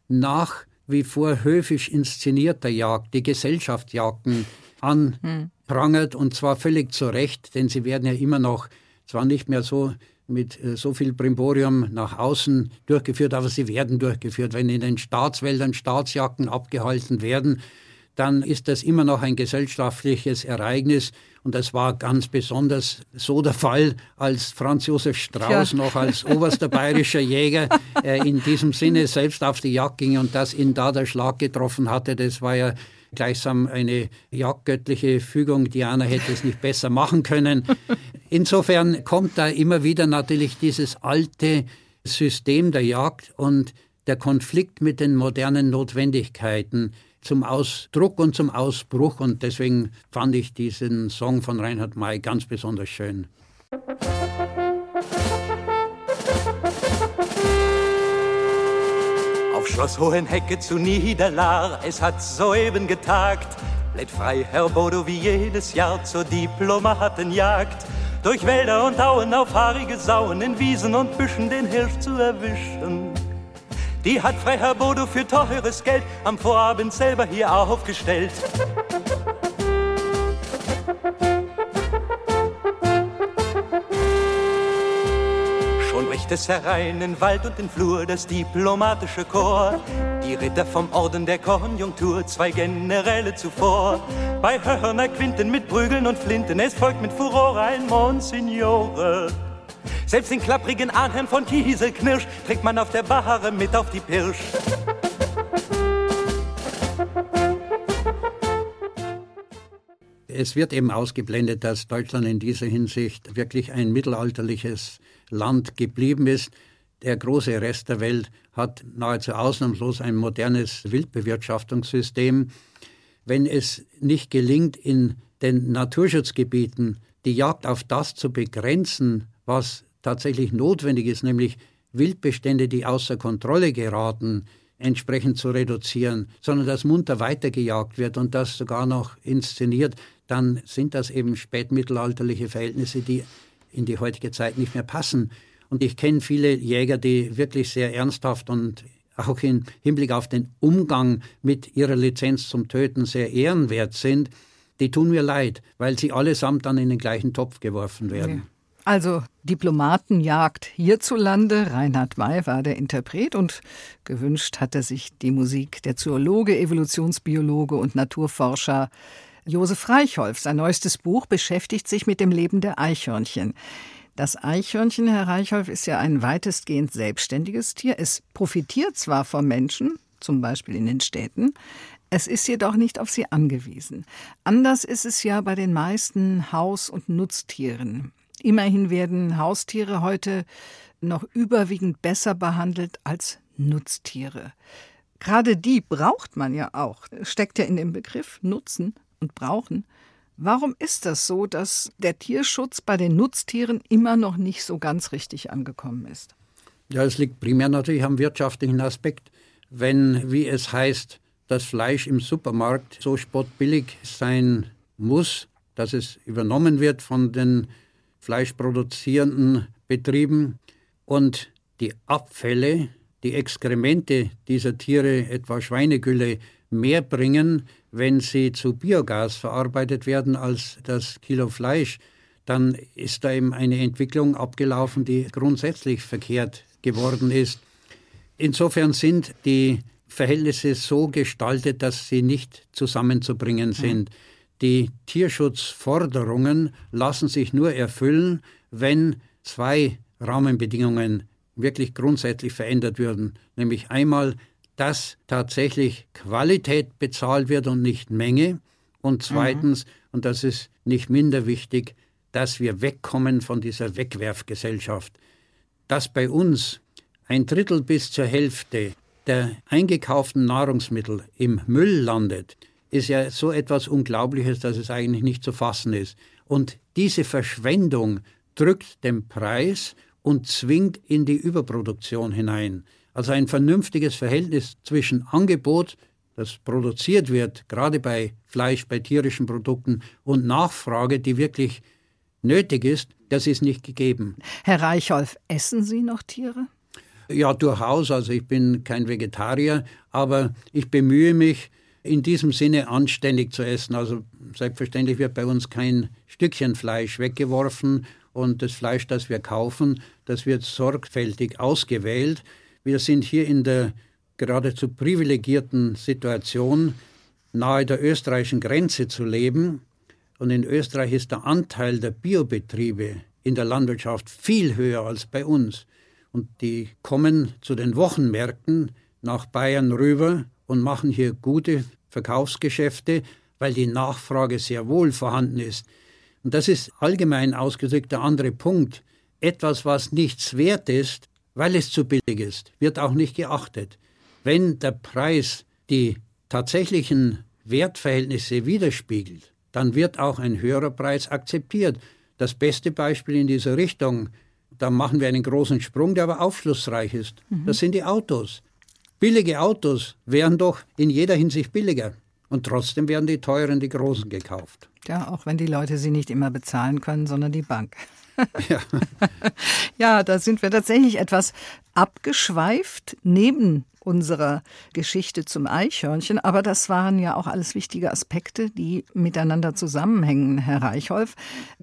Speaker 3: nach wie vor höfisch inszenierter Jagd, die Gesellschaftsjagden anprangert und zwar völlig zu Recht, denn sie werden ja immer noch zwar nicht mehr so mit äh, so viel Brimborium nach außen durchgeführt, aber sie werden durchgeführt. Wenn in den Staatswäldern Staatsjacken abgehalten werden, dann ist das immer noch ein gesellschaftliches Ereignis. Und das war ganz besonders so der Fall, als Franz Josef Strauß ja. noch als oberster bayerischer Jäger äh, in diesem Sinne selbst auf die Jagd ging und dass ihn da der Schlag getroffen hatte. Das war ja gleichsam eine jagdgöttliche Fügung. Diana hätte es nicht besser machen können. Insofern kommt da immer wieder natürlich dieses alte System der Jagd und der Konflikt mit den modernen Notwendigkeiten zum Ausdruck und zum Ausbruch. Und deswegen fand ich diesen Song von Reinhard May ganz besonders schön.
Speaker 4: Auf Schloss Hohenhecke zu Niederlar, es hat soeben getagt. Blätt frei, Herr Bodo, wie jedes Jahr zur Diplomatenjagd. Durch Wälder und Auen auf haarige Sauen, in Wiesen und Büschen den Hirsch zu erwischen. Die hat Freiherr Bodo für teures Geld am Vorabend selber hier aufgestellt. Schon bricht es herein in Wald und in Flur das diplomatische Chor. Die Ritter vom Orden der Konjunktur, zwei Generäle zuvor. Bei Hörner Quinten mit Prügeln und Flinten, es folgt mit Furore ein Monsignore. Selbst den klapprigen Ahnherrn von Kieselknirsch trägt man auf der Bahre mit auf die Pirsch.
Speaker 3: Es wird eben ausgeblendet, dass Deutschland in dieser Hinsicht wirklich ein mittelalterliches Land geblieben ist. Der große Rest der Welt hat nahezu ausnahmslos ein modernes Wildbewirtschaftungssystem. Wenn es nicht gelingt, in den Naturschutzgebieten die Jagd auf das zu begrenzen, was tatsächlich notwendig ist, nämlich Wildbestände, die außer Kontrolle geraten, entsprechend zu reduzieren, sondern dass munter weitergejagt wird und das sogar noch inszeniert, dann sind das eben spätmittelalterliche Verhältnisse, die in die heutige Zeit nicht mehr passen. Und ich kenne viele Jäger, die wirklich sehr ernsthaft und auch im Hinblick auf den Umgang mit ihrer Lizenz zum Töten sehr ehrenwert sind. Die tun mir leid, weil sie allesamt dann in den gleichen Topf geworfen werden. Ja.
Speaker 2: Also Diplomatenjagd hierzulande. Reinhard May war der Interpret und gewünscht hatte sich die Musik der Zoologe, Evolutionsbiologe und Naturforscher Josef Reichholf. Sein neuestes Buch beschäftigt sich mit dem Leben der Eichhörnchen. Das Eichhörnchen, Herr Reichholf, ist ja ein weitestgehend selbstständiges Tier. Es profitiert zwar vom Menschen, zum Beispiel in den Städten, es ist jedoch nicht auf sie angewiesen. Anders ist es ja bei den meisten Haus- und Nutztieren. Immerhin werden Haustiere heute noch überwiegend besser behandelt als Nutztiere. Gerade die braucht man ja auch. Steckt ja in dem Begriff Nutzen und Brauchen. Warum ist das so, dass der Tierschutz bei den Nutztieren immer noch nicht so ganz richtig angekommen ist?
Speaker 3: Ja, es liegt primär natürlich am wirtschaftlichen Aspekt. Wenn, wie es heißt, das Fleisch im Supermarkt so spottbillig sein muss, dass es übernommen wird von den fleischproduzierenden Betrieben und die Abfälle, die Exkremente dieser Tiere, etwa Schweinegülle, mehr bringen, wenn sie zu Biogas verarbeitet werden als das Kilo Fleisch, dann ist da eben eine Entwicklung abgelaufen, die grundsätzlich verkehrt geworden ist. Insofern sind die Verhältnisse so gestaltet, dass sie nicht zusammenzubringen sind. Mhm. Die Tierschutzforderungen lassen sich nur erfüllen, wenn zwei Rahmenbedingungen wirklich grundsätzlich verändert würden. Nämlich einmal, dass tatsächlich Qualität bezahlt wird und nicht Menge. Und zweitens, mhm. und das ist nicht minder wichtig, dass wir wegkommen von dieser Wegwerfgesellschaft. Dass bei uns ein Drittel bis zur Hälfte der eingekauften Nahrungsmittel im Müll landet, ist ja so etwas Unglaubliches, dass es eigentlich nicht zu fassen ist. Und diese Verschwendung drückt den Preis und zwingt in die Überproduktion hinein. Also ein vernünftiges Verhältnis zwischen Angebot, das produziert wird, gerade bei Fleisch, bei tierischen Produkten, und Nachfrage, die wirklich nötig ist, das ist nicht gegeben.
Speaker 2: Herr Reichholf, essen Sie noch Tiere?
Speaker 3: Ja, durchaus. Also ich bin kein Vegetarier, aber ich bemühe mich, in diesem Sinne anständig zu essen. Also selbstverständlich wird bei uns kein Stückchen Fleisch weggeworfen und das Fleisch, das wir kaufen, das wird sorgfältig ausgewählt. Wir sind hier in der geradezu privilegierten Situation, nahe der österreichischen Grenze zu leben. Und in Österreich ist der Anteil der Biobetriebe in der Landwirtschaft viel höher als bei uns. Und die kommen zu den Wochenmärkten nach Bayern rüber und machen hier gute Verkaufsgeschäfte, weil die Nachfrage sehr wohl vorhanden ist. Und das ist allgemein ausgedrückt der andere Punkt. Etwas, was nichts wert ist, weil es zu billig ist, wird auch nicht geachtet. Wenn der Preis die tatsächlichen Wertverhältnisse widerspiegelt, dann wird auch ein höherer Preis akzeptiert. Das beste Beispiel in dieser Richtung, da machen wir einen großen Sprung, der aber aufschlussreich ist. Mhm. Das sind die Autos. Billige Autos wären doch in jeder Hinsicht billiger. Und trotzdem werden die teuren, die großen gekauft.
Speaker 2: Ja, auch wenn die Leute sie nicht immer bezahlen können, sondern die Bank. Ja. ja, da sind wir tatsächlich etwas abgeschweift neben unserer Geschichte zum Eichhörnchen. Aber das waren ja auch alles wichtige Aspekte, die miteinander zusammenhängen, Herr Reichholf.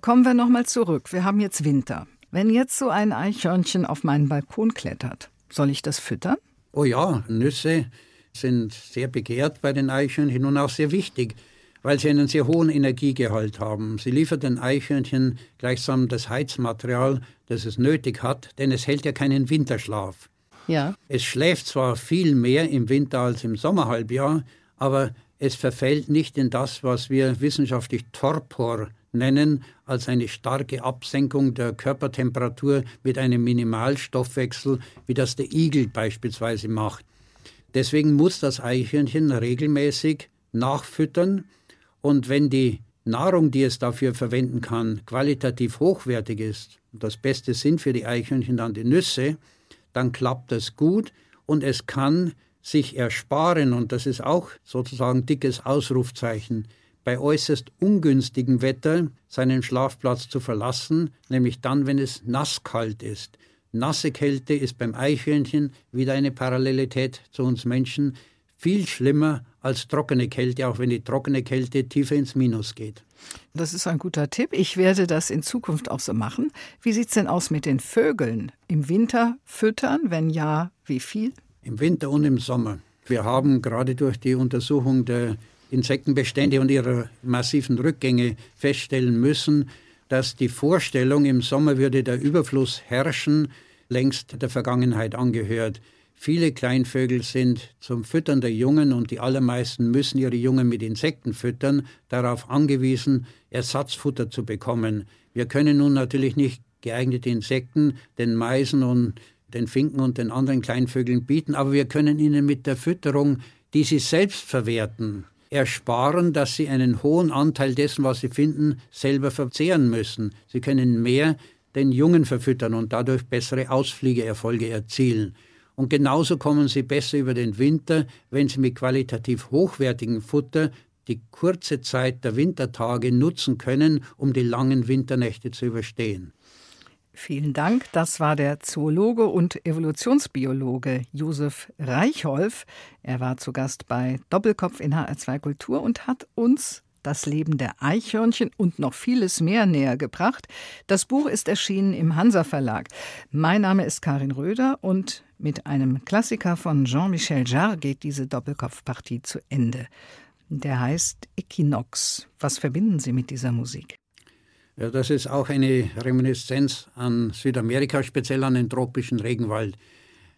Speaker 2: Kommen wir nochmal zurück. Wir haben jetzt Winter. Wenn jetzt so ein Eichhörnchen auf meinen Balkon klettert, soll ich das füttern?
Speaker 3: Oh ja, Nüsse sind sehr begehrt bei den Eichhörnchen und auch sehr wichtig weil sie einen sehr hohen Energiegehalt haben. Sie liefert den Eichhörnchen gleichsam das Heizmaterial, das es nötig hat, denn es hält ja keinen Winterschlaf. Ja. Es schläft zwar viel mehr im Winter als im Sommerhalbjahr, aber es verfällt nicht in das, was wir wissenschaftlich Torpor nennen, als eine starke Absenkung der Körpertemperatur mit einem Minimalstoffwechsel, wie das der Igel beispielsweise macht. Deswegen muss das Eichhörnchen regelmäßig nachfüttern, und wenn die Nahrung, die es dafür verwenden kann, qualitativ hochwertig ist, das Beste sind für die Eichhörnchen dann die Nüsse, dann klappt das gut und es kann sich ersparen, und das ist auch sozusagen dickes Ausrufzeichen, bei äußerst ungünstigem Wetter seinen Schlafplatz zu verlassen, nämlich dann, wenn es nasskalt ist. Nasse Kälte ist beim Eichhörnchen wieder eine Parallelität zu uns Menschen viel schlimmer als trockene Kälte, auch wenn die trockene Kälte tiefer ins Minus geht.
Speaker 2: Das ist ein guter Tipp. Ich werde das in Zukunft auch so machen. Wie sieht es denn aus mit den Vögeln? Im Winter füttern? Wenn ja, wie viel?
Speaker 3: Im Winter und im Sommer. Wir haben gerade durch die Untersuchung der Insektenbestände und ihrer massiven Rückgänge feststellen müssen, dass die Vorstellung, im Sommer würde der Überfluss herrschen, längst der Vergangenheit angehört. Viele Kleinvögel sind zum Füttern der Jungen und die allermeisten müssen ihre Jungen mit Insekten füttern, darauf angewiesen, Ersatzfutter zu bekommen. Wir können nun natürlich nicht geeignete Insekten den Meisen und den Finken und den anderen Kleinvögeln bieten, aber wir können ihnen mit der Fütterung, die sie selbst verwerten, ersparen, dass sie einen hohen Anteil dessen, was sie finden, selber verzehren müssen. Sie können mehr den Jungen verfüttern und dadurch bessere Ausfliegeerfolge erzielen. Und genauso kommen sie besser über den Winter, wenn sie mit qualitativ hochwertigem Futter die kurze Zeit der Wintertage nutzen können, um die langen Winternächte zu überstehen.
Speaker 2: Vielen Dank. Das war der Zoologe und Evolutionsbiologe Josef Reichholf. Er war zu Gast bei Doppelkopf in HR2 Kultur und hat uns das Leben der Eichhörnchen und noch vieles mehr näher gebracht. Das Buch ist erschienen im Hansa Verlag. Mein Name ist Karin Röder und mit einem Klassiker von Jean-Michel Jarre geht diese Doppelkopfpartie zu Ende. Der heißt Equinox. Was verbinden Sie mit dieser Musik?
Speaker 3: Ja, das ist auch eine Reminiszenz an Südamerika, speziell an den tropischen Regenwald.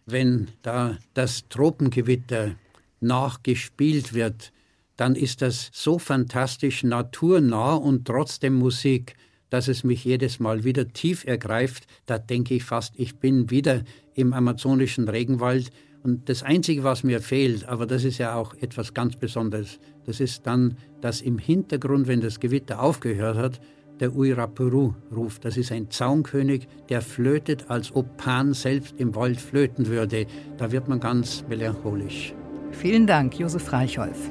Speaker 3: Wenn da das Tropengewitter nachgespielt wird, dann ist das so fantastisch naturnah und trotzdem Musik, dass es mich jedes Mal wieder tief ergreift. Da denke ich fast, ich bin wieder im amazonischen Regenwald. Und das Einzige, was mir fehlt, aber das ist ja auch etwas ganz Besonderes, das ist dann, dass im Hintergrund, wenn das Gewitter aufgehört hat, der Uirapuru ruft. Das ist ein Zaunkönig, der flötet, als ob Pan selbst im Wald flöten würde. Da wird man ganz melancholisch.
Speaker 2: Vielen Dank, Josef Reichholf.